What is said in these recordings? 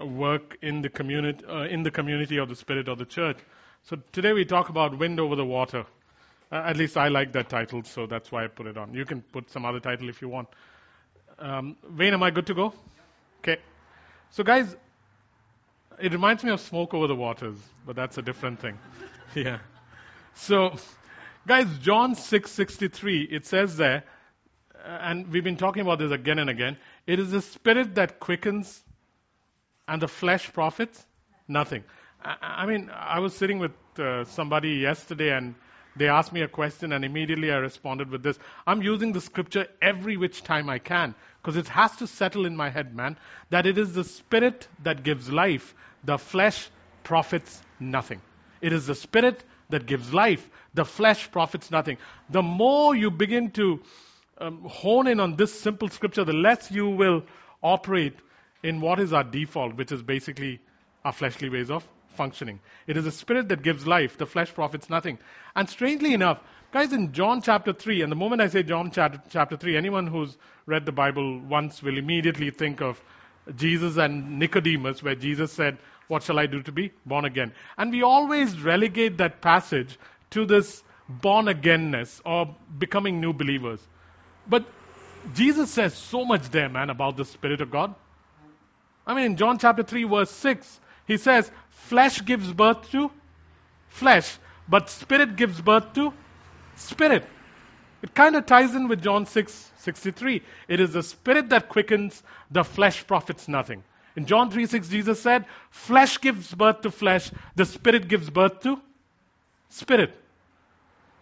work in the community, uh, in the community of the Spirit of the church. So today we talk about wind over the water. Uh, at least I like that title, so that's why I put it on. You can put some other title if you want. Um, Wayne, am I good to go? Okay. So, guys, it reminds me of smoke over the waters, but that's a different thing. yeah. So, guys, John 6:63, it says there, uh, and we've been talking about this again and again. It is the spirit that quickens, and the flesh profits nothing. I, I mean, I was sitting with uh, somebody yesterday, and they asked me a question, and immediately I responded with this. I'm using the scripture every which time I can, because it has to settle in my head, man, that it is the spirit that gives life. The flesh profits nothing. It is the spirit that gives life. The flesh profits nothing. The more you begin to um, hone in on this simple scripture, the less you will operate in what is our default, which is basically our fleshly ways of functioning. It is the spirit that gives life. The flesh profits nothing. And strangely enough, guys, in John chapter 3, and the moment I say John chapter, chapter 3, anyone who's read the Bible once will immediately think of Jesus and Nicodemus, where Jesus said, What shall I do to be born again? And we always relegate that passage to this born againness or becoming new believers. But Jesus says so much there, man, about the Spirit of God. I mean, in John chapter 3, verse 6, he says, Flesh gives birth to flesh, but spirit gives birth to spirit. It kind of ties in with John 6 63. It is the spirit that quickens, the flesh profits nothing. In John 3 6, Jesus said, Flesh gives birth to flesh, the spirit gives birth to spirit.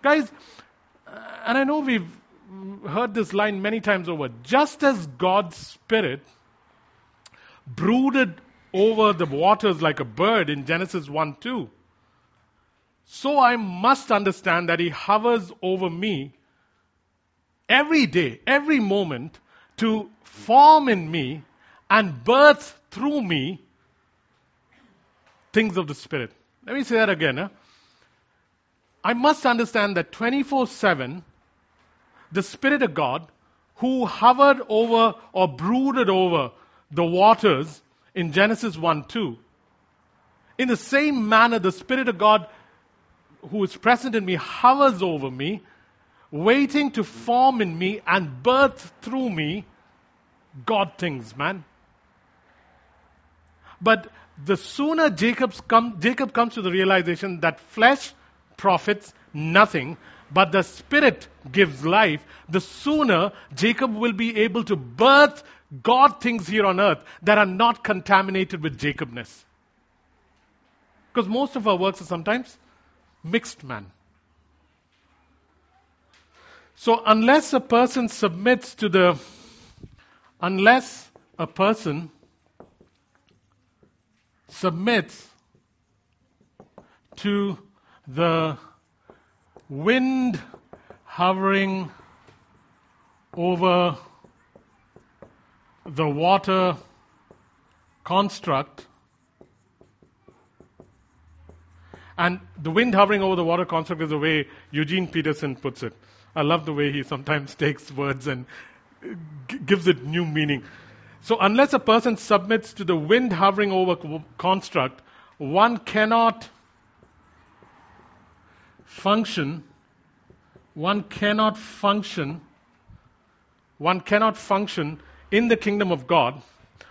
Guys, uh, and I know we've heard this line many times over. Just as God's spirit brooded over the waters like a bird in Genesis 1 2. So I must understand that He hovers over me every day, every moment, to form in me and birth through me things of the Spirit. Let me say that again. Huh? I must understand that 24 7, the Spirit of God, who hovered over or brooded over the waters in Genesis 1 2. In the same manner, the Spirit of God who is present in me hovers over me, waiting to form in me and birth through me God things, man. But the sooner Jacob's come, Jacob comes to the realization that flesh profits nothing, but the Spirit gives life, the sooner Jacob will be able to birth God things here on earth that are not contaminated with Jacobness. Because most of our works are sometimes mixed man. So unless a person submits to the, unless a person submits to the wind hovering over the water construct and the wind hovering over the water construct is the way Eugene Peterson puts it. I love the way he sometimes takes words and g- gives it new meaning. So, unless a person submits to the wind hovering over construct, one cannot function. One cannot function. One cannot function in the kingdom of God,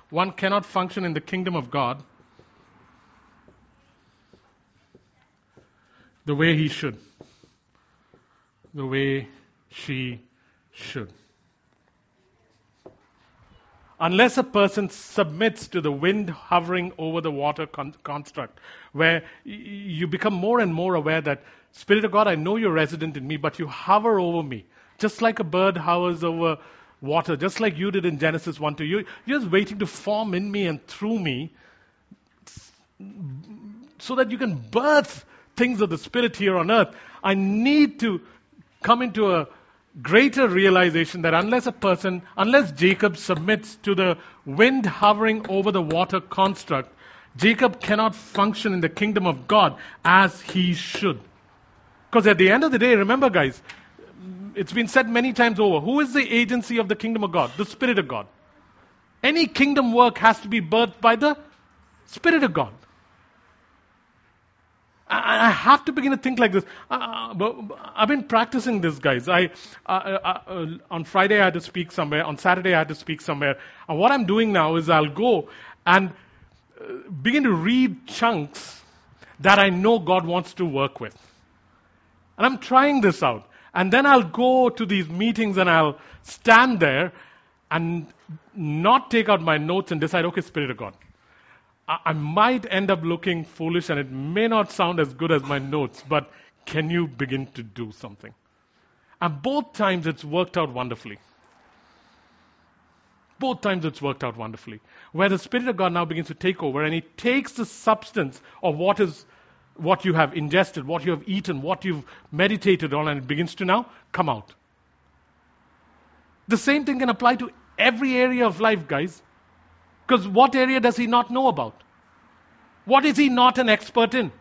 one cannot function in the kingdom of God the way he should, the way she should. Unless a person submits to the wind hovering over the water con- construct, where you become more and more aware that, Spirit of God, I know you're resident in me, but you hover over me, just like a bird hovers over water, just like you did in Genesis 1 2. You, you're just waiting to form in me and through me so that you can birth things of the Spirit here on earth. I need to come into a greater realization that unless a person, unless Jacob submits to the wind hovering over the water construct, Jacob cannot function in the kingdom of God as he should. Because at the end of the day, remember, guys, it's been said many times over. Who is the agency of the kingdom of God? The Spirit of God. Any kingdom work has to be birthed by the Spirit of God. I, I have to begin to think like this. Uh, I've been practicing this, guys. I uh, uh, on Friday I had to speak somewhere. On Saturday I had to speak somewhere. And what I'm doing now is I'll go and uh, begin to read chunks that I know God wants to work with. And I'm trying this out. And then I'll go to these meetings and I'll stand there and not take out my notes and decide, okay, Spirit of God. I might end up looking foolish and it may not sound as good as my notes, but can you begin to do something? And both times it's worked out wonderfully. Both times it's worked out wonderfully. Where the Spirit of God now begins to take over and He takes the substance of what is what you have ingested, what you have eaten, what you've meditated on, and it begins to now come out. The same thing can apply to every area of life, guys. Because what area does he not know about? What is he not an expert in?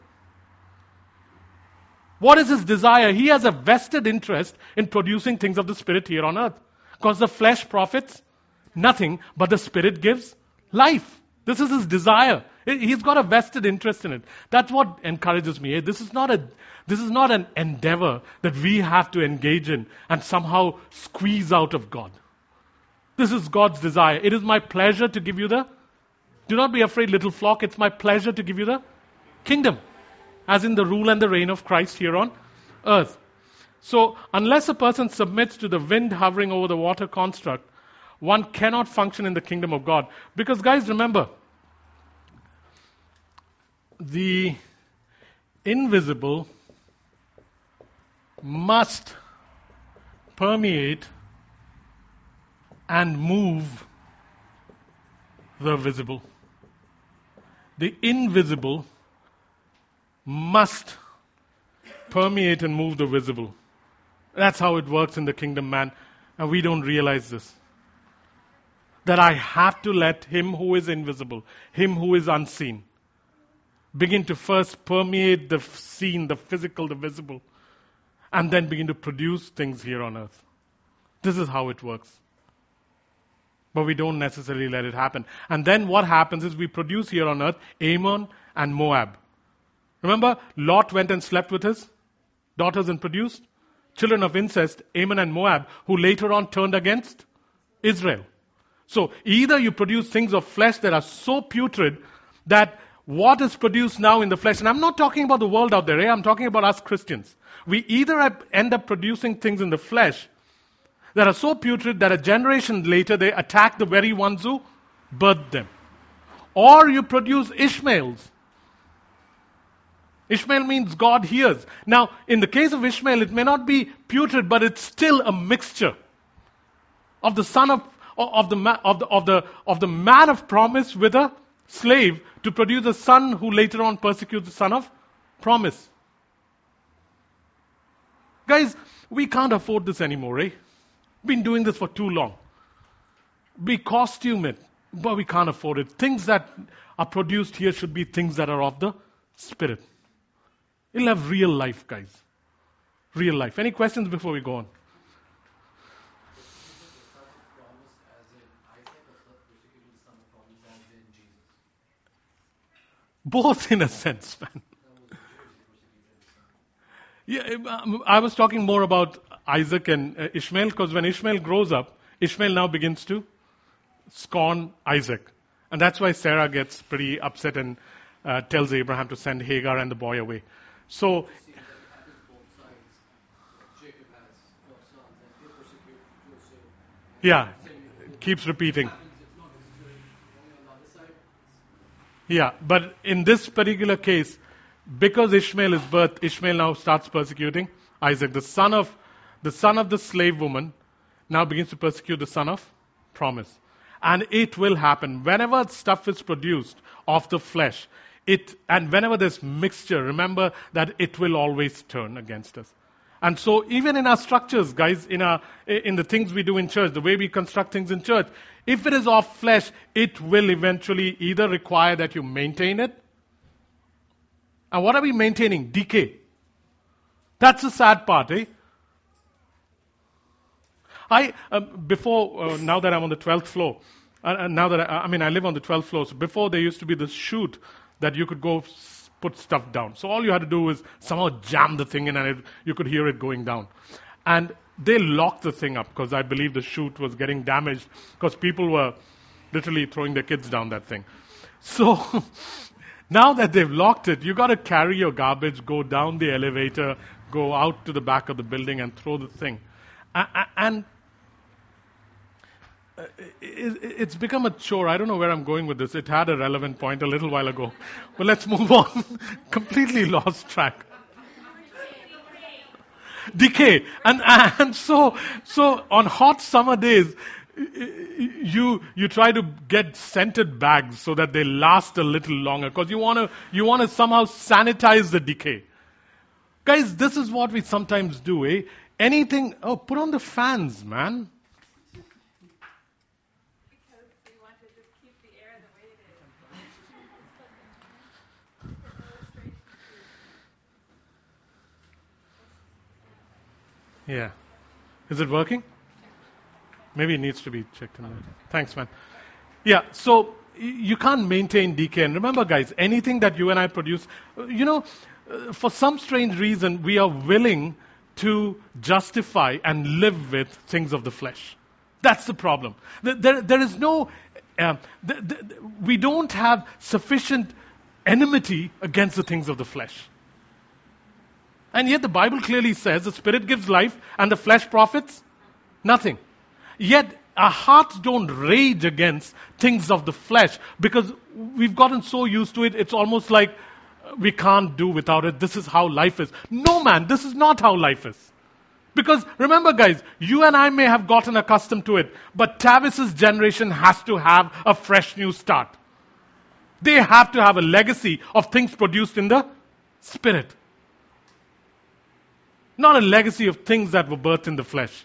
What is his desire? He has a vested interest in producing things of the Spirit here on earth. Because the flesh profits nothing, but the Spirit gives life. This is his desire. He's got a vested interest in it. That's what encourages me. This is not a, this is not an endeavor that we have to engage in and somehow squeeze out of God. This is God's desire. It is my pleasure to give you the, do not be afraid, little flock. It's my pleasure to give you the kingdom, as in the rule and the reign of Christ here on earth. So, unless a person submits to the wind hovering over the water construct, one cannot function in the kingdom of God. Because, guys, remember, the invisible must permeate and move the visible. The invisible must permeate and move the visible. That's how it works in the kingdom, man. And we don't realize this. That I have to let Him who is invisible, Him who is unseen, begin to first permeate the seen, the physical, the visible, and then begin to produce things here on earth. This is how it works. But we don't necessarily let it happen. And then what happens is we produce here on earth Ammon and Moab. Remember, Lot went and slept with his daughters and produced children of incest, Ammon and Moab, who later on turned against Israel. So either you produce things of flesh that are so putrid that what is produced now in the flesh, and I'm not talking about the world out there, eh? I'm talking about us Christians. We either end up producing things in the flesh that are so putrid that a generation later they attack the very ones who birthed them. Or you produce Ishmaels. Ishmael means God hears. Now, in the case of Ishmael, it may not be putrid, but it's still a mixture of the son of, of, the, of, the, of, the, of the man of promise with a slave to produce a son who later on persecutes the son of promise. Guys, we can't afford this anymore, eh? Been doing this for too long. We costume it, but we can't afford it. Things that are produced here should be things that are of the Spirit. It'll have real life, guys. Real life. Any questions before we go on? Both in a sense, man. Yeah, um, I was talking more about Isaac and uh, Ishmael because when Ishmael grows up, Ishmael now begins to scorn Isaac. And that's why Sarah gets pretty upset and uh, tells Abraham to send Hagar and the boy away. So, yeah, keeps repeating. Yeah, but in this particular case, because Ishmael is birthed, Ishmael now starts persecuting Isaac, the son of the son of the slave woman now begins to persecute the son of promise. And it will happen. Whenever stuff is produced of the flesh, it, and whenever there's mixture, remember that it will always turn against us. And so even in our structures, guys, in our, in the things we do in church, the way we construct things in church, if it is of flesh, it will eventually either require that you maintain it. And what are we maintaining? Decay. That's the sad part, eh? I, uh, before, uh, now that I'm on the 12th floor, Uh, and now that I, I mean, I live on the 12th floor. So before there used to be this chute that you could go put stuff down. So all you had to do was somehow jam the thing in, and it, you could hear it going down. And they locked the thing up because I believe the chute was getting damaged because people were literally throwing their kids down that thing. So now that they've locked it, you've got to carry your garbage, go down the elevator, go out to the back of the building, and throw the thing. And uh, it's become a chore. I don't know where I'm going with this. It had a relevant point a little while ago. But let's move on. Completely lost track. Decay. And, and so, so on hot summer days, you you try to get scented bags so that they last a little longer. Because you want to you want to somehow sanitize the decay. Guys this is what we sometimes do eh? Anything oh put on the fans man Yeah. Is it working? Maybe it needs to be checked in there. Thanks, man. Yeah, so you can't maintain decay. And remember, guys, anything that you and I produce, uh, you know, uh, for some strange reason, we are willing to justify and live with things of the flesh. That's the problem. There, there is no, uh, we don't have sufficient enmity against the things of the flesh. And yet the Bible clearly says the Spirit gives life and the flesh profits nothing. Yet our hearts don't rage against things of the flesh because we've gotten so used to it, it's almost like we can't do without it. This is how life is. No, man, this is not how life is. Because remember, guys, you and I may have gotten accustomed to it, but Tavis's generation has to have a fresh new start. They have to have a legacy of things produced in the Spirit. Not a legacy of things that were birthed in the flesh.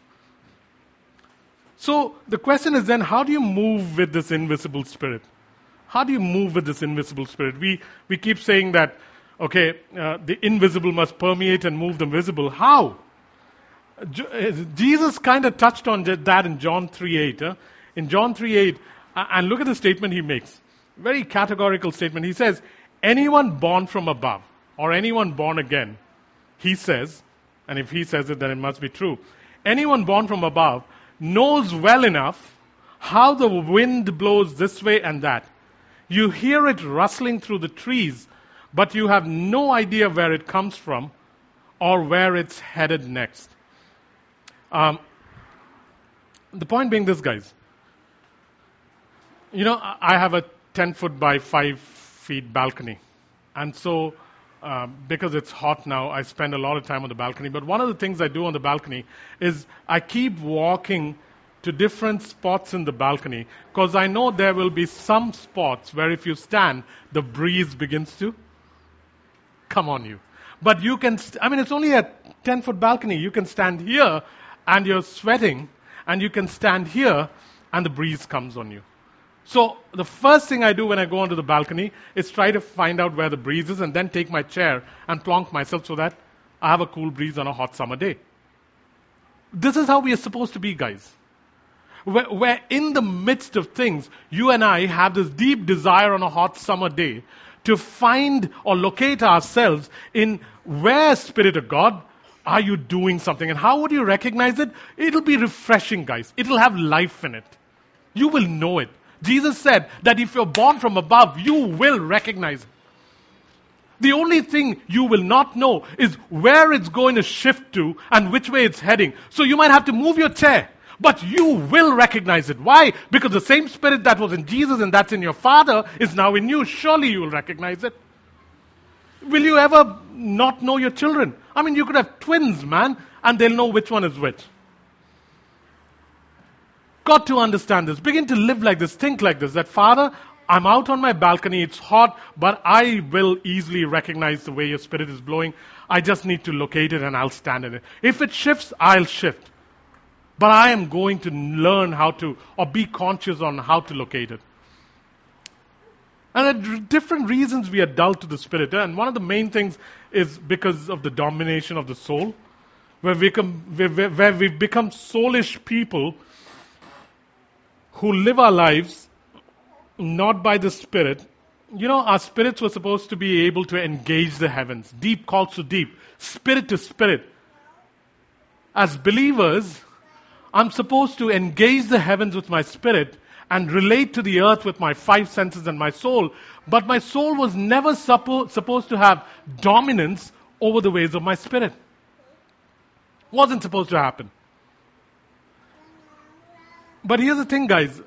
So the question is then, how do you move with this invisible spirit? How do you move with this invisible spirit? We, we keep saying that, okay, uh, the invisible must permeate and move the visible. How? Jesus kind of touched on that in John 3.8. Huh? In John 3.8, and look at the statement he makes. Very categorical statement. He says, anyone born from above, or anyone born again, he says, and if he says it, then it must be true. Anyone born from above knows well enough how the wind blows this way and that. You hear it rustling through the trees, but you have no idea where it comes from or where it's headed next. Um, the point being this, guys. You know, I have a 10 foot by 5 feet balcony. And so um, because it's hot now, I spend a lot of time on the balcony. But one of the things I do on the balcony is I keep walking to different spots in the balcony because I know there will be some spots where if you stand, the breeze begins to come on you. But you can, st- I mean, it's only a 10 foot balcony. You can stand here and you're sweating, and you can stand here and the breeze comes on you. So the first thing I do when I go onto the balcony is try to find out where the breeze is and then take my chair and plonk myself so that I have a cool breeze on a hot summer day. This is how we are supposed to be, guys. Where, where in the midst of things, you and I have this deep desire on a hot summer day to find or locate ourselves in where, Spirit of God, are you doing something? And how would you recognize it? It'll be refreshing, guys. It'll have life in it. You will know it. Jesus said that if you're born from above, you will recognize it. The only thing you will not know is where it's going to shift to and which way it's heading. So you might have to move your chair, but you will recognize it. Why? Because the same spirit that was in Jesus and that's in your Father is now in you. Surely you will recognize it. Will you ever not know your children? I mean, you could have twins, man, and they'll know which one is which got to understand this. Begin to live like this. Think like this. That, Father, I'm out on my balcony. It's hot, but I will easily recognize the way your spirit is blowing. I just need to locate it and I'll stand in it. If it shifts, I'll shift. But I am going to learn how to, or be conscious on how to locate it. And there are different reasons we are dull to the spirit. And one of the main things is because of the domination of the soul, where, we come, where, where we've become soulish people who live our lives not by the Spirit. You know, our spirits were supposed to be able to engage the heavens. Deep calls to deep, spirit to spirit. As believers, I'm supposed to engage the heavens with my spirit and relate to the earth with my five senses and my soul. But my soul was never suppo- supposed to have dominance over the ways of my spirit. Wasn't supposed to happen. But here's the thing, guys.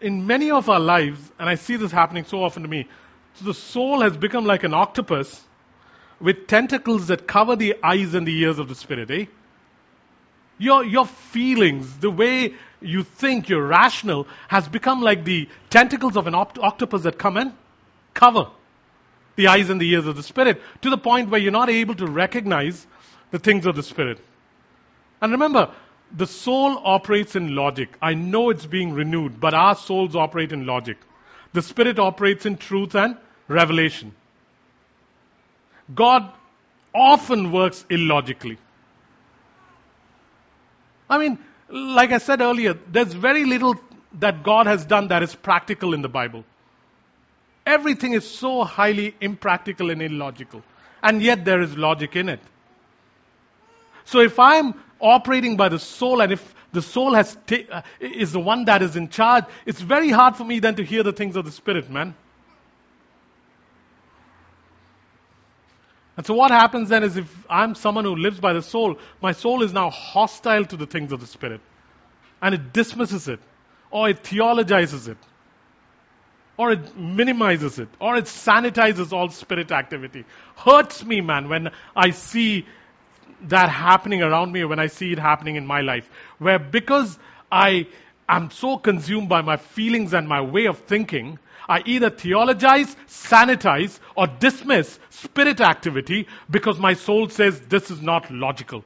In many of our lives, and I see this happening so often to me, the soul has become like an octopus with tentacles that cover the eyes and the ears of the spirit, eh? Your, your feelings, the way you think, you're rational, has become like the tentacles of an opt- octopus that come and cover the eyes and the ears of the spirit to the point where you're not able to recognize the things of the spirit. And remember, the soul operates in logic. I know it's being renewed, but our souls operate in logic. The spirit operates in truth and revelation. God often works illogically. I mean, like I said earlier, there's very little that God has done that is practical in the Bible. Everything is so highly impractical and illogical. And yet there is logic in it. So if I'm operating by the soul and if the soul has ta- uh, is the one that is in charge, it's very hard for me then to hear the things of the spirit, man. And so what happens then is if I'm someone who lives by the soul, my soul is now hostile to the things of the spirit. And it dismisses it, or it theologizes it, or it minimizes it, or it sanitizes all spirit activity. Hurts me, man, when I see that happening around me, when I see it happening in my life. Where because I am so consumed by my feelings and my way of thinking, I either theologize, sanitize, or dismiss spirit activity because my soul says this is not logical.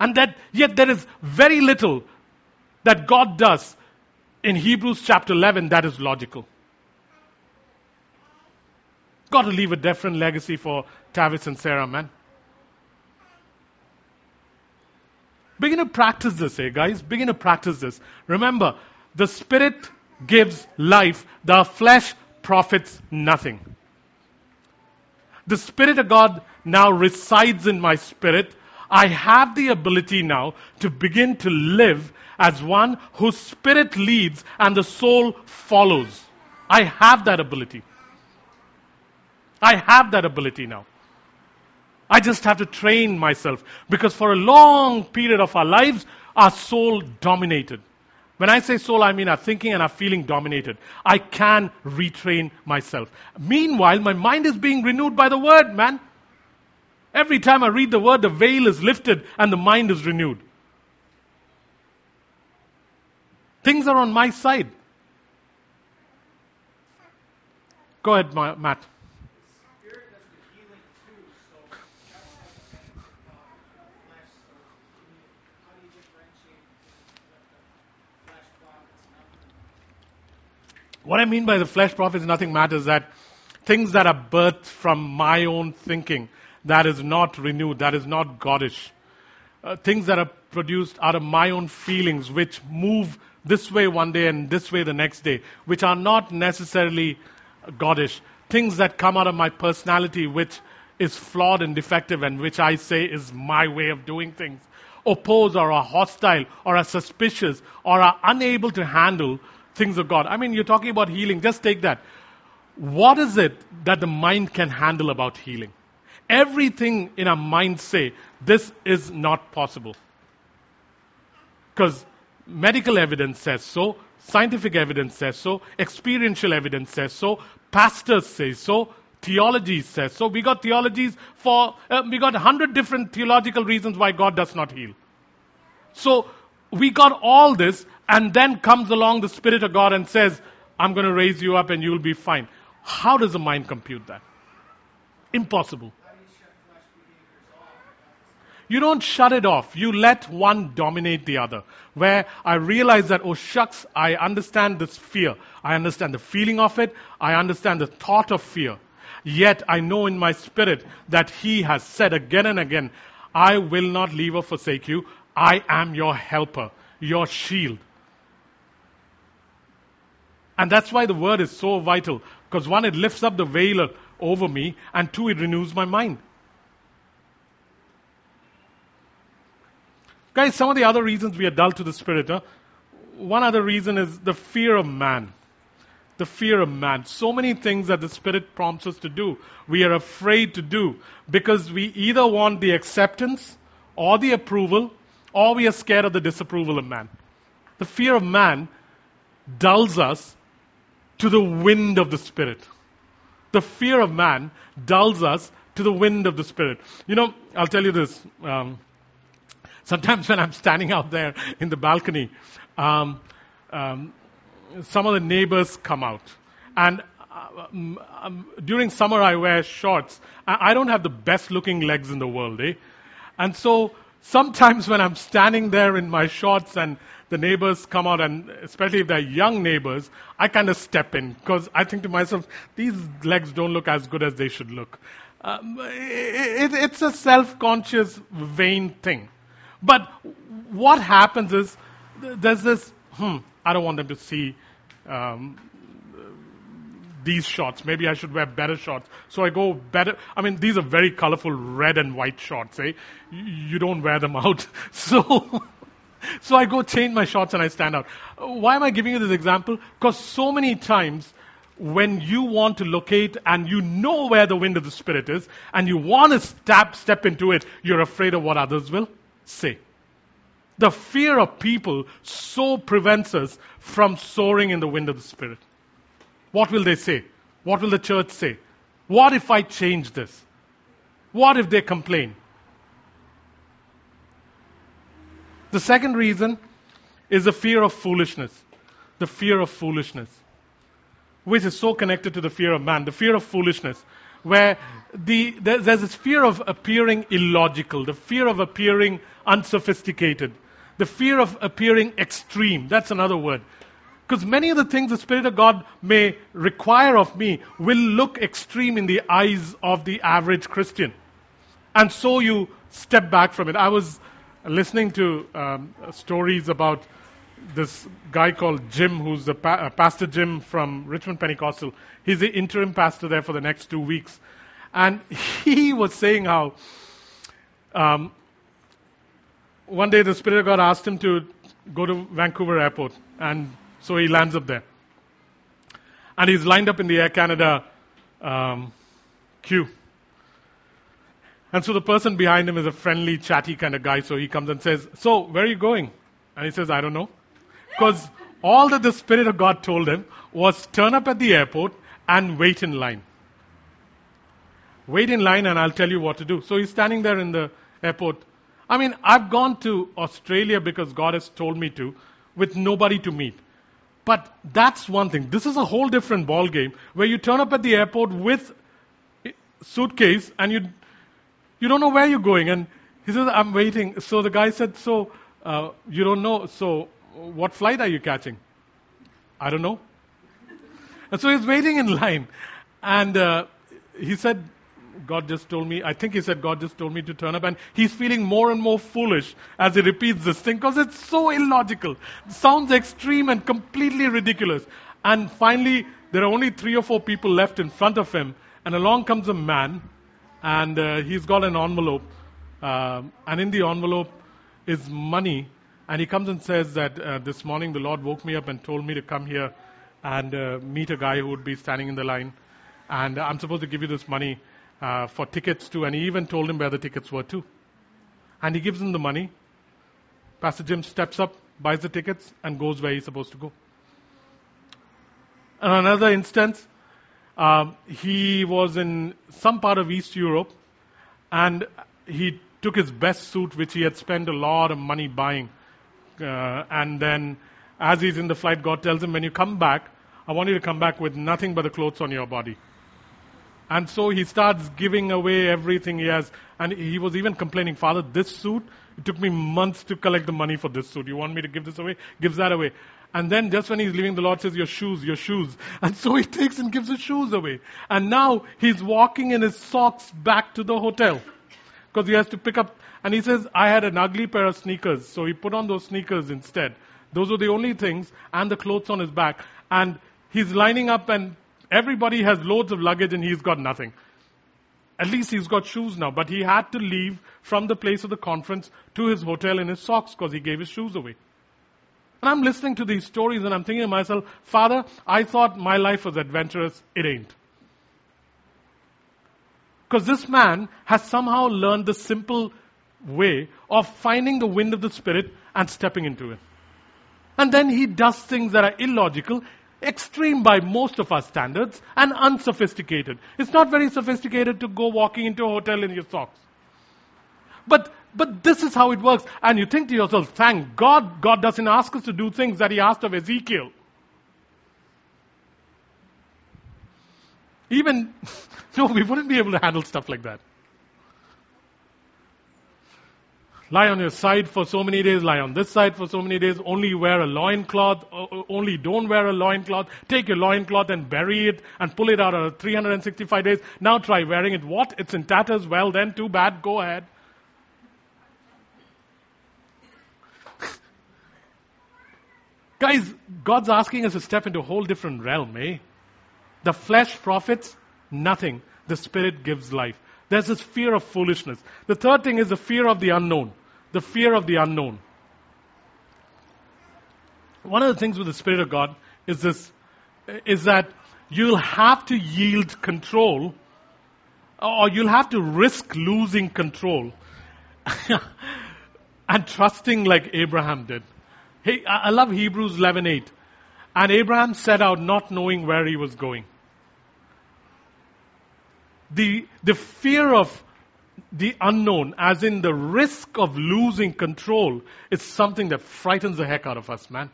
And that yet there is very little that God does in Hebrews chapter 11 that is logical. Got to leave a different legacy for Tavis and Sarah, man. Begin to practice this, eh, guys? Begin to practice this. Remember, the Spirit gives life, the flesh profits nothing. The Spirit of God now resides in my spirit. I have the ability now to begin to live as one whose spirit leads and the soul follows. I have that ability. I have that ability now. I just have to train myself because for a long period of our lives, our soul dominated. When I say soul, I mean our thinking and our feeling dominated. I can retrain myself. Meanwhile, my mind is being renewed by the word, man. Every time I read the word, the veil is lifted and the mind is renewed. Things are on my side. Go ahead, Matt. What I mean by the flesh profits nothing matters that things that are birthed from my own thinking, that is not renewed, that is not Godish. Uh, things that are produced out of my own feelings, which move this way one day and this way the next day, which are not necessarily Godish. Things that come out of my personality, which is flawed and defective, and which I say is my way of doing things, oppose or are hostile or are suspicious or are unable to handle things of God. I mean, you're talking about healing. Just take that. What is it that the mind can handle about healing? Everything in our mind say this is not possible. Because medical evidence says so, scientific evidence says so, experiential evidence says so, pastors say so, theology says so. We got theologies for, uh, we got a hundred different theological reasons why God does not heal. So we got all this, and then comes along the Spirit of God and says, I'm going to raise you up and you'll be fine. How does the mind compute that? Impossible. You don't shut it off. You let one dominate the other. Where I realize that, oh shucks, I understand this fear. I understand the feeling of it. I understand the thought of fear. Yet I know in my spirit that He has said again and again, I will not leave or forsake you. I am your helper, your shield. And that's why the word is so vital. Because one, it lifts up the veil over me, and two, it renews my mind. Guys, some of the other reasons we are dull to the Spirit, huh? one other reason is the fear of man. The fear of man. So many things that the Spirit prompts us to do, we are afraid to do because we either want the acceptance or the approval, or we are scared of the disapproval of man. The fear of man dulls us to the wind of the Spirit. The fear of man dulls us to the wind of the Spirit. You know, I'll tell you this. Um, sometimes when I'm standing out there in the balcony, um, um, some of the neighbors come out. And um, um, during summer, I wear shorts. I, I, don't have the best looking legs in the world, eh? And so sometimes when I'm standing there in my shorts and the neighbors come out, and especially if they're young neighbors, I kind of step in because I think to myself, these legs don't look as good as they should look. Um, it, it's a self conscious, vain thing. But what happens is there's this, hmm, I don't want them to see um, these shorts. Maybe I should wear better shorts. So I go better. I mean, these are very colorful red and white shorts, eh? You don't wear them out. So, so I go change my shorts and I stand out. Why am I giving you this example? Because so many times when you want to locate and you know where the wind of the Spirit is and you want to step, step into it, you're afraid of what others will say. The fear of people so prevents us from soaring in the wind of the Spirit. What will they say? What will the church say? What if I change this? What if they complain? The second reason is the fear of foolishness. The fear of foolishness, which is so connected to the fear of man. The fear of foolishness, where the, there's this fear of appearing illogical, the fear of appearing unsophisticated, the fear of appearing extreme. That's another word. Because many of the things the Spirit of God may require of me will look extreme in the eyes of the average Christian. And so you step back from it. I was listening to um, stories about this guy called Jim, who's the pa- uh, Pastor Jim from Richmond Pentecostal. He's the interim pastor there for the next two weeks. And he was saying how um, one day the Spirit of God asked him to go to Vancouver Airport, and so he lands up there. And he's lined up in the Air Canada um, queue. And so the person behind him is a friendly, chatty kind of guy, so he comes and says, So, where are you going? And he says, I don't know. Because all that the Spirit of God told him was turn up at the airport and wait in line. Wait in line and I'll tell you what to do. So he's standing there in the airport I mean, I've gone to Australia because God has told me to, with nobody to meet. But that's one thing. This is a whole different ball game where you turn up at the airport with suitcase and you you don't know where you're going. And he says, "I'm waiting." So the guy said, "So uh, you don't know? So what flight are you catching?" I don't know. And so he's waiting in line, and uh, he said, God just told me, I think he said God just told me to turn up, and he's feeling more and more foolish as he repeats this thing because it's so illogical. It sounds extreme and completely ridiculous. And finally, there are only three or four people left in front of him, and along comes a man, and uh, he's got an envelope, uh, and in the envelope is money. And he comes and says that uh, this morning the Lord woke me up and told me to come here and uh, meet a guy who would be standing in the line. And I'm supposed to give you this money uh, for tickets to, and he even told him where the tickets were too. And he gives him the money. Pastor Jim steps up, buys the tickets, and goes where he's supposed to go. And another instance, um, he was in some part of East Europe, and he took his best suit, which he had spent a lot of money buying. Uh, and then, as he's in the flight, God tells him, When you come back, I want you to come back with nothing but the clothes on your body. And so he starts giving away everything he has. And he was even complaining, Father, this suit, it took me months to collect the money for this suit. You want me to give this away? Gives that away. And then just when he's leaving, the Lord says, Your shoes, your shoes. And so he takes and gives his shoes away. And now he's walking in his socks back to the hotel. Because he has to pick up. And he says, I had an ugly pair of sneakers. So he put on those sneakers instead. Those were the only things. And the clothes on his back. And He's lining up and everybody has loads of luggage and he's got nothing. At least he's got shoes now, but he had to leave from the place of the conference to his hotel in his socks because he gave his shoes away. And I'm listening to these stories and I'm thinking to myself, Father, I thought my life was adventurous. It ain't. Because this man has somehow learned the simple way of finding the wind of the Spirit and stepping into it. And then he does things that are illogical, extreme by most of our standards, and unsophisticated. It's not very sophisticated to go walking into a hotel in your socks. But but this is how it works. And you think to yourself, thank God, God doesn't ask us to do things that He asked of Ezekiel. Even, no, we wouldn't be able to handle stuff like that. Lie on your side for so many days, lie on this side for so many days, only wear a loincloth, only don't wear a loincloth, take your loincloth and bury it and pull it out of 365 days. Now try wearing it. What? It's in tatters. Well then, too bad, go ahead. Guys, God's asking us to step into a whole different realm, eh? The flesh profits nothing. The spirit gives life. There's this fear of foolishness. The third thing is the fear of the unknown. The fear of the unknown. One of the things with the Spirit of God is this, is that you'll have to yield control or you'll have to risk losing control and trusting like Abraham did. Hey, I love Hebrews 11:8. And Abraham set out not knowing where he was going. The, the fear of the unknown, as in the risk of losing control, is something that frightens the heck out of us, man.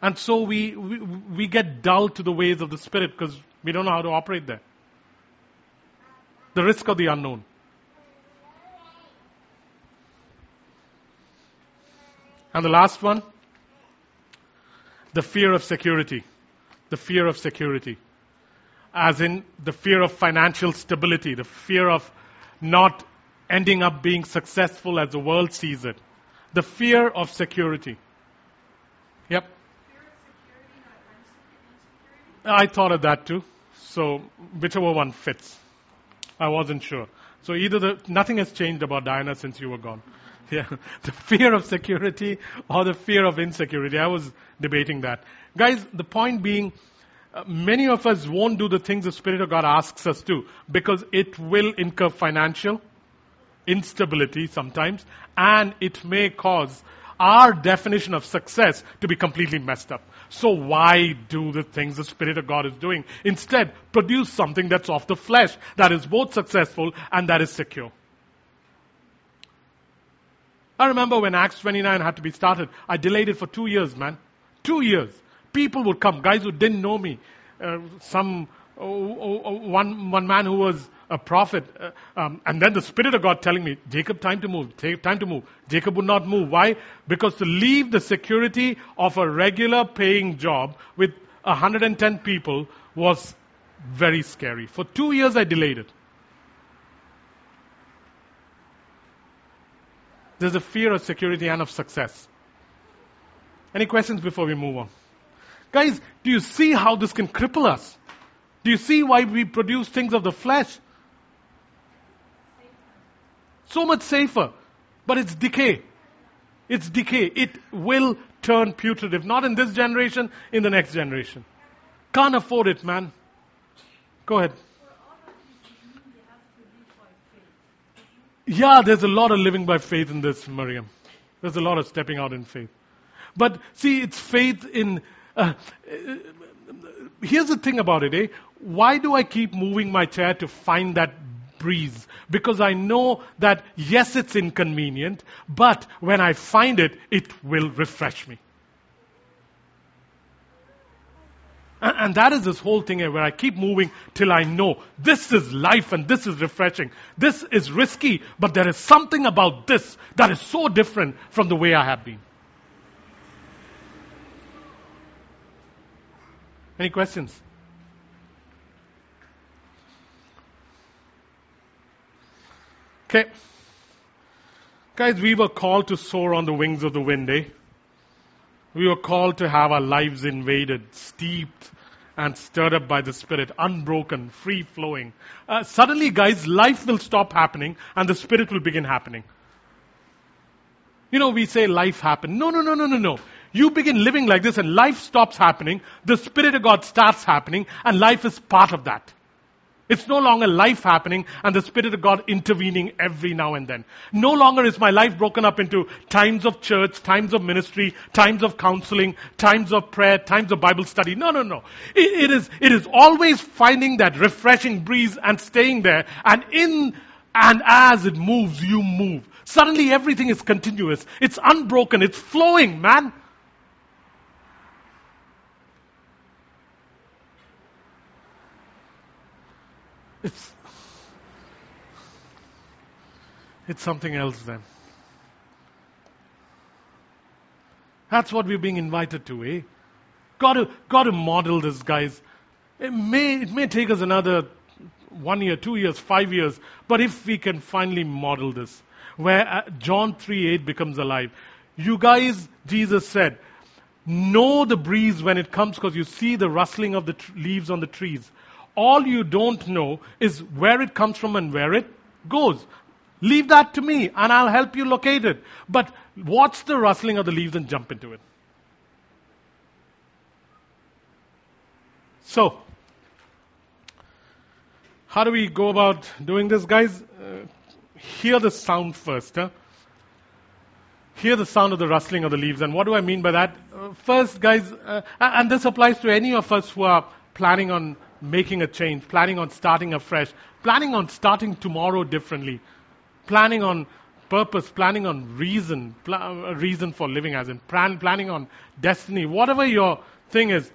And so we, we, we get dull to the ways of the Spirit because we don't know how to operate there. The risk of the unknown. And the last one, the fear of security. The fear of security. As in the fear of financial stability, the fear of not ending up being successful as the world sees it. The fear of security. Yep. I thought of that too. So whichever one fits. I wasn't sure. So either the, nothing has changed about Diana since you were gone. Yeah, the fear of security or the fear of insecurity. I was debating that. Guys, the point being, uh, many of us won't do the things the Spirit of God asks us to because it will incur financial instability sometimes and it may cause our definition of success to be completely messed up. So why do the things the Spirit of God is doing? Instead, produce something that's of the flesh, that is both successful and that is secure. I remember when Acts 29 had to be started, I delayed it for two years, man. Two years. People would come, guys who didn't know me. Uh, some, oh, oh, oh, one, one man who was a prophet, uh, um, and then the Spirit of God telling me, Jacob, time to move, time to move. Jacob would not move. Why? Because to leave the security of a regular paying job with 110 people was very scary. For two years I delayed it. There's a fear of security and of success. Any questions before we move on? Guys, do you see how this can cripple us? Do you see why we produce things of the flesh? So much safer. But it's decay. It's decay. It will turn putrid. If not in this generation, in the next generation. Can't afford it, man. Go ahead. Yeah, there's a lot of living by faith in this, Miriam. There's a lot of stepping out in faith. But see, it's faith in. Uh, here's the thing about it, eh? Why do I keep moving my chair to find that breeze? Because I know that, yes, it's inconvenient, but when I find it, it will refresh me. And that is this whole thing where I keep moving till I know this is life and this is refreshing. This is risky, but there is something about this that is so different from the way I have been. Any questions? Okay. Guys, we were called to soar on the wings of the wind, eh? We were called to have our lives invaded, steeped, and stirred up by the Spirit, unbroken, free flowing. Uh, suddenly, guys, life will stop happening and the Spirit will begin happening. You know, we say life happened. No, no, no, no, no, no. You begin living like this and life stops happening. The Spirit of God starts happening and life is part of that. It's no longer life happening and the Spirit of God intervening every now and then. No longer is my life broken up into times of church, times of ministry, times of counseling, times of prayer, times of Bible study. No, no, no. it, it is, it is always finding that refreshing breeze and staying there and in and as it moves, you move. Suddenly everything is continuous. It's unbroken. It's flowing, man. It's, it's something else then. That's what we're being invited to, eh? Got to, got to model this, guys. It may, it may take us another one year, two years, five years, but if we can finally model this, where uh, John 3 8 becomes alive. You guys, Jesus said, know the breeze when it comes because you see the rustling of the tr- leaves on the trees. All you don't know is where it comes from and where it goes. Leave that to me and I'll help you locate it. But watch the rustling of the leaves and jump into it. So, how do we go about doing this, guys? Uh, hear the sound first. Huh? Hear the sound of the rustling of the leaves. And what do I mean by that? Uh, first, guys, uh, and this applies to any of us who are planning on making a change, planning on starting afresh, planning on starting tomorrow differently, planning on purpose, planning on reason, pl- uh, reason for living, as in plan, planning on destiny, whatever your thing is.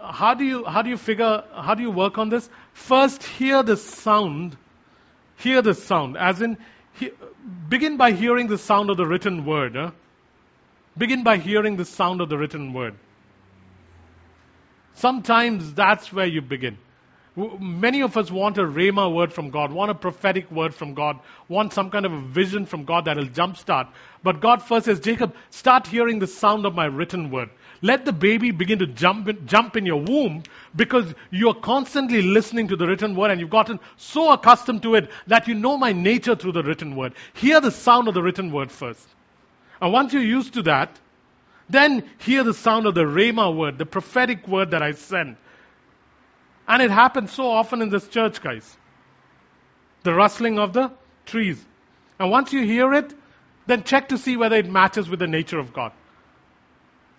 How do you how do you figure how do you work on this? First, hear the sound. Hear the sound, as in he, begin by hearing the sound of the written word. Huh? Begin by hearing the sound of the written word. Sometimes that's where you begin. Many of us want a Rhema word from God, want a prophetic word from God, want some kind of a vision from God that'll jumpstart. But God first says, Jacob, start hearing the sound of my written word. Let the baby begin to jump in, jump in your womb because you're constantly listening to the written word and you've gotten so accustomed to it that you know my nature through the written word. Hear the sound of the written word first. And once you're used to that, then hear the sound of the Rhema word, the prophetic word that I send. And it happens so often in this church, guys. The rustling of the trees. And once you hear it, then check to see whether it matches with the nature of God.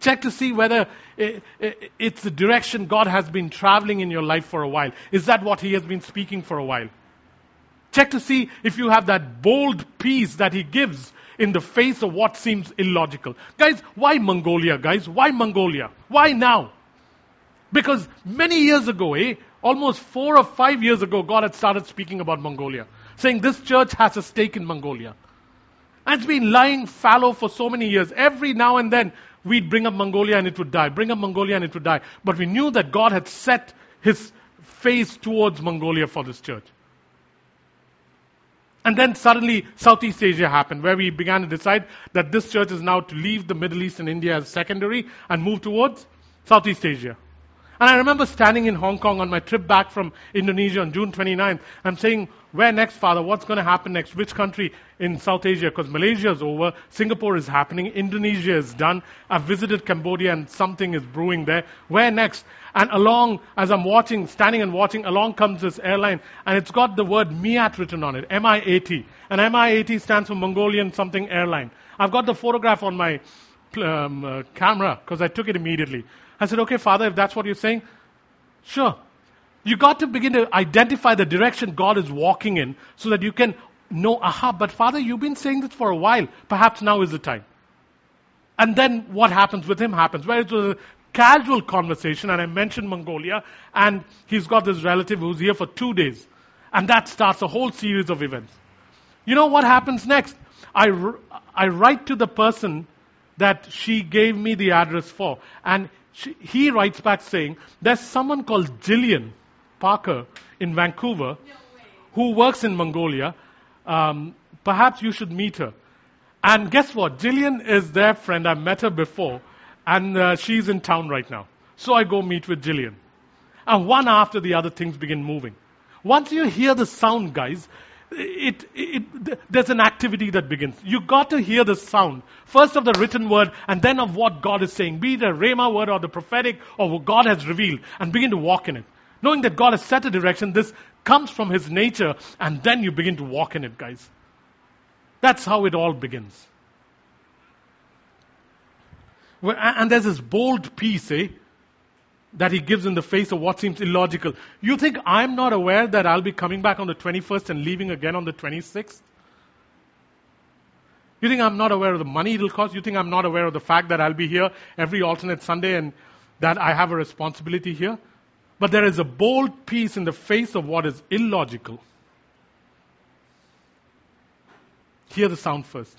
Check to see whether it's the direction God has been traveling in your life for a while. Is that what He has been speaking for a while? Check to see if you have that bold peace that He gives in the face of what seems illogical. Guys, why Mongolia, guys? Why Mongolia? Why now? Because many years ago, eh, almost four or five years ago, God had started speaking about Mongolia, saying this church has a stake in Mongolia. And it's been lying fallow for so many years. Every now and then, we'd bring up Mongolia and it would die, bring up Mongolia and it would die. But we knew that God had set his face towards Mongolia for this church. And then suddenly Southeast Asia happened, where we began to decide that this church is now to leave the Middle East and India as secondary and move towards Southeast Asia. And I remember standing in Hong Kong on my trip back from Indonesia on June 29th. I'm saying, where next, Father? What's going to happen next? Which country in South Asia? Because Malaysia is over, Singapore is happening, Indonesia is done. I've visited Cambodia and something is brewing there. Where next? And along, as I'm watching, standing and watching, along comes this airline, and it's got the word MIAT written on it, M-I-A-T. And M-I-A-T stands for Mongolian something airline. I've got the photograph on my um, uh, camera because I took it immediately. I said, okay, Father, if that's what you're saying, sure. You got to begin to identify the direction God is walking in so that you can know, aha, but Father, you've been saying this for a while. Perhaps now is the time. And then what happens with him happens. Where it was a casual conversation, and I mentioned Mongolia, and he's got this relative who's here for two days. And that starts a whole series of events. You know what happens next? I, I write to the person that she gave me the address for, and she, he writes back saying, There's someone called Jillian Parker in Vancouver no who works in Mongolia. Um, perhaps you should meet her. And guess what? Jillian is their friend. I've met her before. and uh, she's in town right now. So I go meet with Jillian. And one after the other, things begin moving. Once you hear the sound, guys, it, it, there's an activity that begins. You got to hear the sound, first of the written word, and then of what God is saying, be it a Rhema word or the prophetic or what God has revealed, and begin to walk in it. Knowing that God has set a direction, this comes from His nature, and then you begin to walk in it, guys. That's how it all begins. And there's this bold peace, eh? That he gives in the face of what seems illogical. You think I'm not aware that I'll be coming back on the 21st and leaving again on the 26th? You think I'm not aware of the money it'll cost? You think I'm not aware of the fact that I'll be here every alternate Sunday and that I have a responsibility here? But there is a bold peace in the face of what is illogical. Hear the sound first.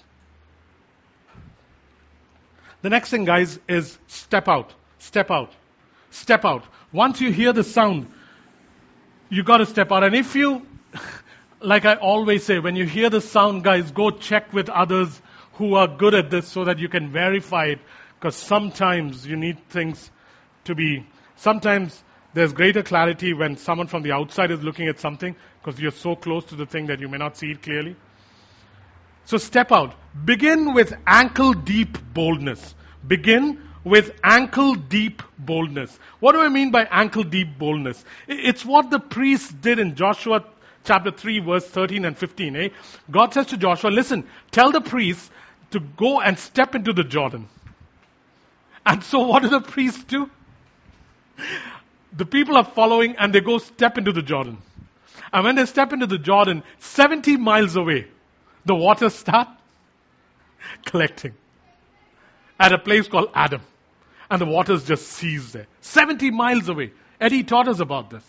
The next thing, guys, is step out. Step out. Step out. Once you hear the sound, you got to step out. And if you, like I always say, when you hear the sound, guys, go check with others who are good at this so that you can verify it. Because sometimes you need things to be, sometimes there's greater clarity when someone from the outside is looking at something because you're so close to the thing that you may not see it clearly. So step out. Begin with ankle deep boldness. Begin with ankle deep boldness. What do I mean by ankle deep boldness? It's what the priests did in Joshua chapter 3 verse 13 and 15. Eh? God says to Joshua, listen, tell the priests to go and step into the Jordan. And so what do the priests do? The people are following and they go step into the Jordan. And when they step into the Jordan, 70 miles away, the waters start collecting at a place called Adam. And the waters just ceased there. 70 miles away. Eddie taught us about this.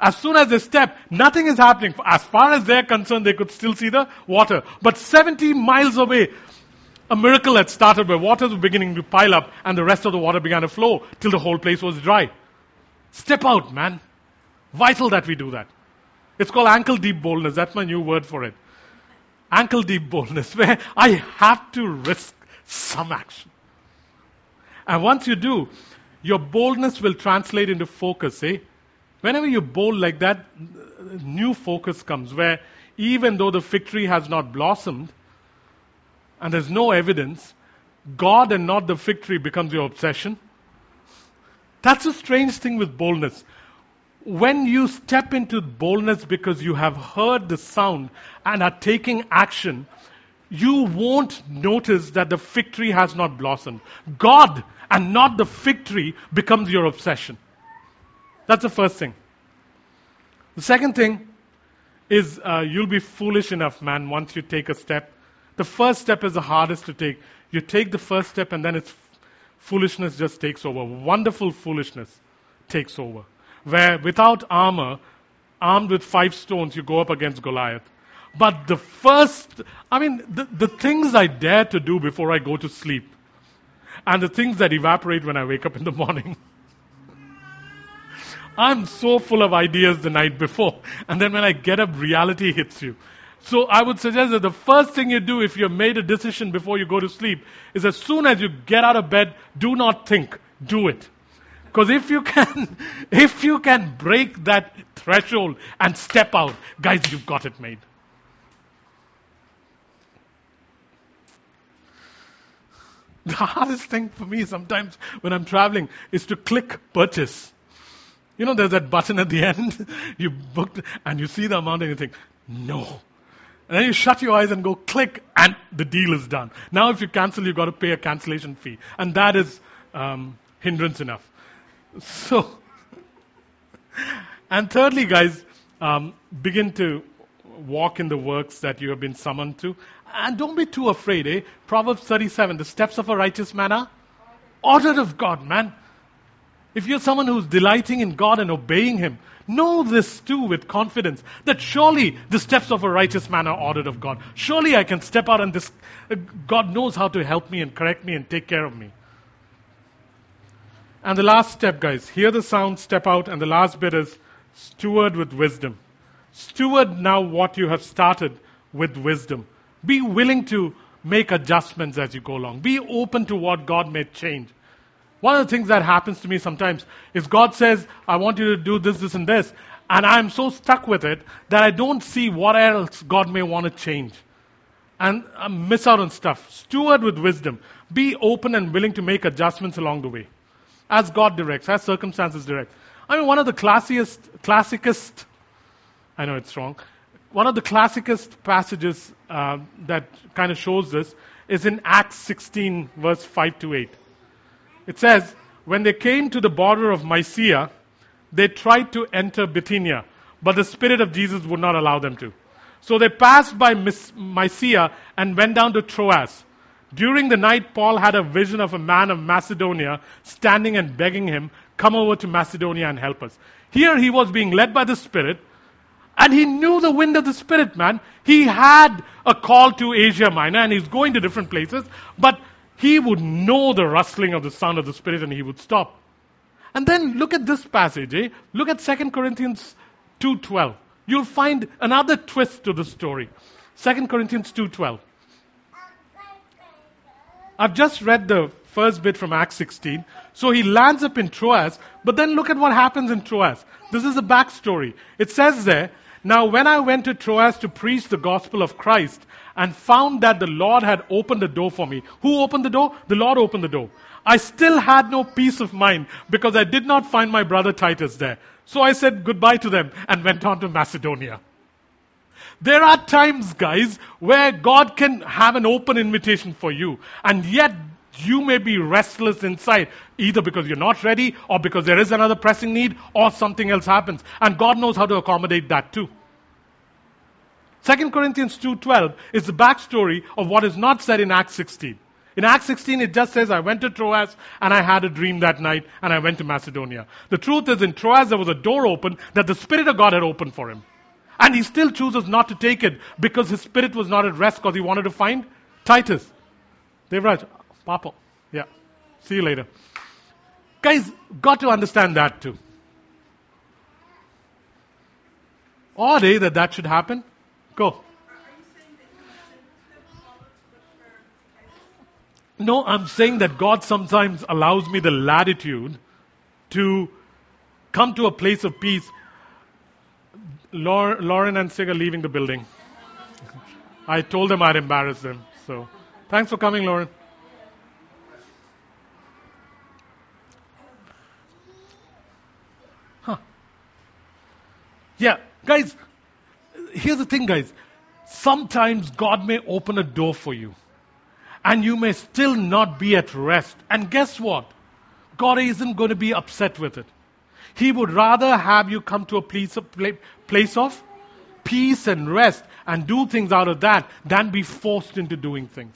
As soon as they step, nothing is happening. As far as they're concerned, they could still see the water. But 70 miles away, a miracle had started where waters were beginning to pile up and the rest of the water began to flow till the whole place was dry. Step out, man. Vital that we do that. It's called ankle deep boldness. That's my new word for it. Ankle deep boldness, where I have to risk some action. And once you do, your boldness will translate into focus, eh? Whenever you bold like that, new focus comes where even though the fig tree has not blossomed and there's no evidence, God and not the fig tree becomes your obsession. That's a strange thing with boldness when you step into boldness because you have heard the sound and are taking action, you won't notice that the fig tree has not blossomed. God and not the fig tree becomes your obsession. That's the first thing. The second thing is uh, you'll be foolish enough, man, once you take a step. The first step is the hardest to take. You take the first step and then it's foolishness just takes over. Wonderful foolishness takes over where without armor, armed with five stones, you go up against Goliath. But the first, I mean, the, the things I dare to do before I go to sleep, and the things that evaporate when I wake up in the morning. I'm so full of ideas the night before, and then when I get up, reality hits you. So I would suggest that the first thing you do if you've made a decision before you go to sleep is as soon as you get out of bed, do not think, do it. Because if you can, if you can break that threshold and step out, guys, you've got it made. The hardest thing for me sometimes when I'm traveling is to click purchase. You know, there's that button at the end. you booked and you see the amount and you think, no. And then you shut your eyes and go click and the deal is done. Now if you cancel, you've got to pay a cancellation fee. And that is um, hindrance enough. So, and thirdly, guys, um, begin to walk in the works that you have been summoned to. And don't be too afraid, eh? Proverbs 37, the steps of a righteous man are ordered of God, man. If you're someone who's delighting in God and obeying Him, know this too with confidence that surely the steps of a righteous man are ordered of God. Surely I can step out and this, uh, God knows how to help me and correct me and take care of me. And the last step, guys, hear the sound, step out, and the last bit is steward with wisdom. Steward now what you have started with wisdom. Be willing to make adjustments as you go along. Be open to what God may change. One of the things that happens to me sometimes is God says, I want you to do this, this, and this. And I'm so stuck with it that I don't see what else God may want to change. And I miss out on stuff. Steward with wisdom. Be open and willing to make adjustments along the way. As God directs, as circumstances direct. I mean, one of the classiest, classicest, I know it's wrong, one of the classicest passages uh, that kind of shows this is in Acts 16, verse 5 to 8. It says, When they came to the border of Mysia, they tried to enter Bithynia, but the Spirit of Jesus would not allow them to. So they passed by Mysia and went down to Troas. During the night, Paul had a vision of a man of Macedonia standing and begging him, Come over to Macedonia and help us. Here he was being led by the Spirit, and he knew the wind of the Spirit, man. He had a call to Asia Minor, and he's going to different places, but he would know the rustling of the sound of the Spirit, and he would stop. And then look at this passage, eh? Look at 2 Corinthians 2.12. You'll find another twist to the story. 2 Corinthians 2.12. I've just read the first bit from Acts 16. So he lands up in Troas, but then look at what happens in Troas. This is a backstory. It says there, Now when I went to Troas to preach the gospel of Christ and found that the Lord had opened the door for me. Who opened the door? The Lord opened the door. I still had no peace of mind because I did not find my brother Titus there. So I said goodbye to them and went on to Macedonia. There are times, guys, where God can have an open invitation for you, and yet you may be restless inside, either because you're not ready, or because there is another pressing need, or something else happens. And God knows how to accommodate that too. 2 Corinthians 2.12 is the backstory of what is not said in Acts 16. In Acts 16, it just says, I went to Troas and I had a dream that night and I went to Macedonia. The truth is, in Troas, there was a door open that the Spirit of God had opened for him. And he still chooses not to take it because his spirit was not at rest because he wanted to find Titus. Devraj, Papa. Yeah. See you later. Guys, got to understand that too. Odd, eh, that that should happen? Go. No, I'm saying that God sometimes allows me the latitude to come to a place of peace Lauren and Sig are leaving the building. I told them I'd embarrass them. So thanks for coming, Lauren. Yeah, guys, here's the thing, guys. Sometimes God may open a door for you, and you may still not be at rest. And guess what? God isn't going to be upset with it. He would rather have you come to a place of, place of peace and rest and do things out of that than be forced into doing things.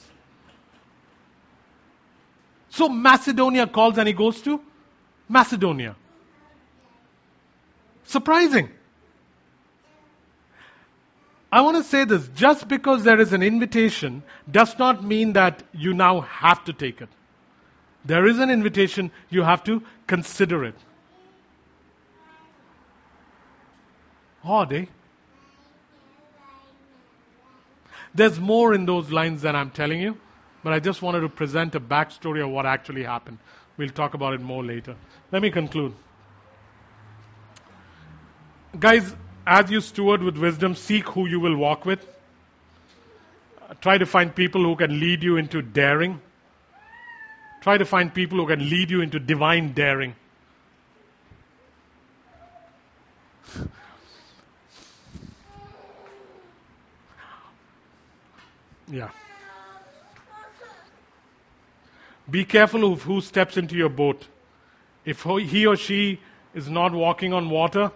So Macedonia calls and he goes to Macedonia. Surprising. I want to say this just because there is an invitation does not mean that you now have to take it. There is an invitation, you have to consider it. Odd, eh? There's more in those lines than I'm telling you, but I just wanted to present a backstory of what actually happened. We'll talk about it more later. Let me conclude. Guys, as you steward with wisdom, seek who you will walk with. Try to find people who can lead you into daring. Try to find people who can lead you into divine daring. Yeah. Be careful of who steps into your boat. If he or she is not walking on water,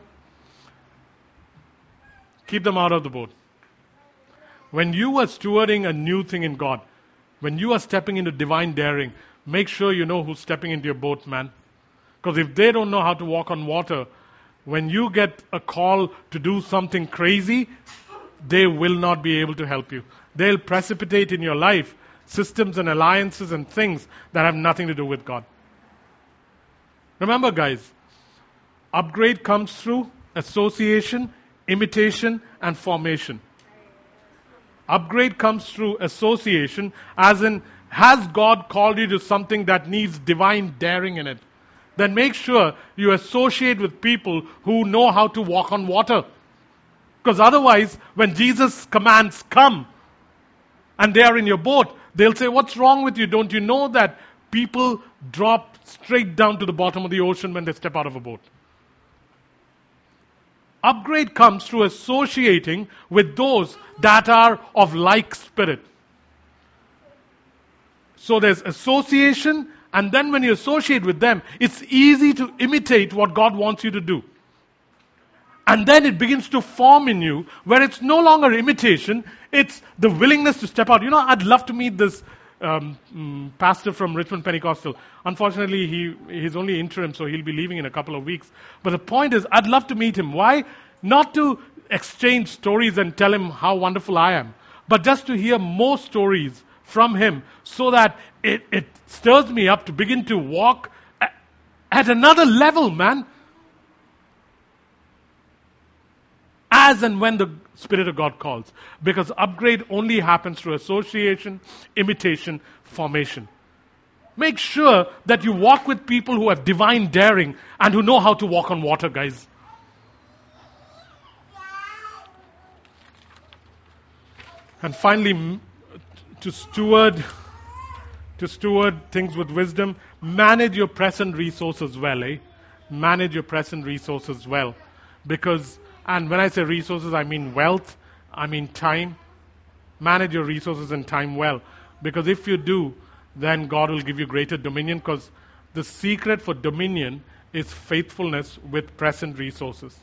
keep them out of the boat. When you are stewarding a new thing in God, when you are stepping into divine daring, make sure you know who's stepping into your boat, man. Because if they don't know how to walk on water, when you get a call to do something crazy, they will not be able to help you. They'll precipitate in your life systems and alliances and things that have nothing to do with God. Remember, guys, upgrade comes through association, imitation, and formation. Upgrade comes through association, as in, has God called you to something that needs divine daring in it? Then make sure you associate with people who know how to walk on water. Because otherwise, when Jesus' commands come and they are in your boat, they'll say, What's wrong with you? Don't you know that people drop straight down to the bottom of the ocean when they step out of a boat? Upgrade comes through associating with those that are of like spirit. So there's association, and then when you associate with them, it's easy to imitate what God wants you to do. And then it begins to form in you where it's no longer imitation, it's the willingness to step out. You know, I'd love to meet this um, mm, pastor from Richmond Pentecostal. Unfortunately, he he's only interim, so he'll be leaving in a couple of weeks. But the point is, I'd love to meet him. Why? Not to exchange stories and tell him how wonderful I am, but just to hear more stories from him, so that it, it stirs me up to begin to walk at another level, man. As and when the Spirit of God calls. Because upgrade only happens through association, imitation, formation. Make sure that you walk with people who have divine daring and who know how to walk on water, guys. And finally, to steward, to steward things with wisdom, manage your present resources well, eh? Manage your present resources well. Because and when I say resources, I mean wealth, I mean time. Manage your resources and time well. Because if you do, then God will give you greater dominion. Because the secret for dominion is faithfulness with present resources.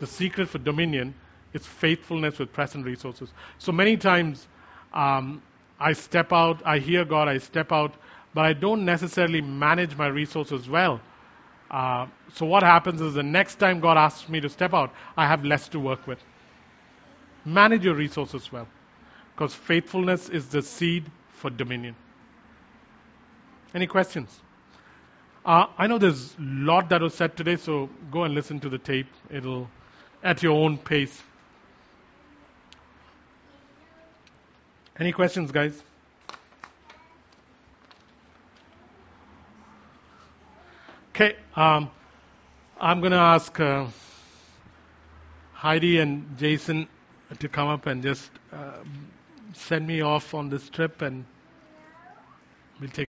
The secret for dominion is faithfulness with present resources. So many times um, I step out, I hear God, I step out, but I don't necessarily manage my resources well. Uh, so what happens is the next time God asks me to step out, I have less to work with. Manage your resources well, because faithfulness is the seed for dominion. Any questions? Uh, I know there's a lot that was said today, so go and listen to the tape. It'll at your own pace. Any questions, guys? Okay, um, I'm going to ask uh, Heidi and Jason to come up and just uh, send me off on this trip, and we'll take.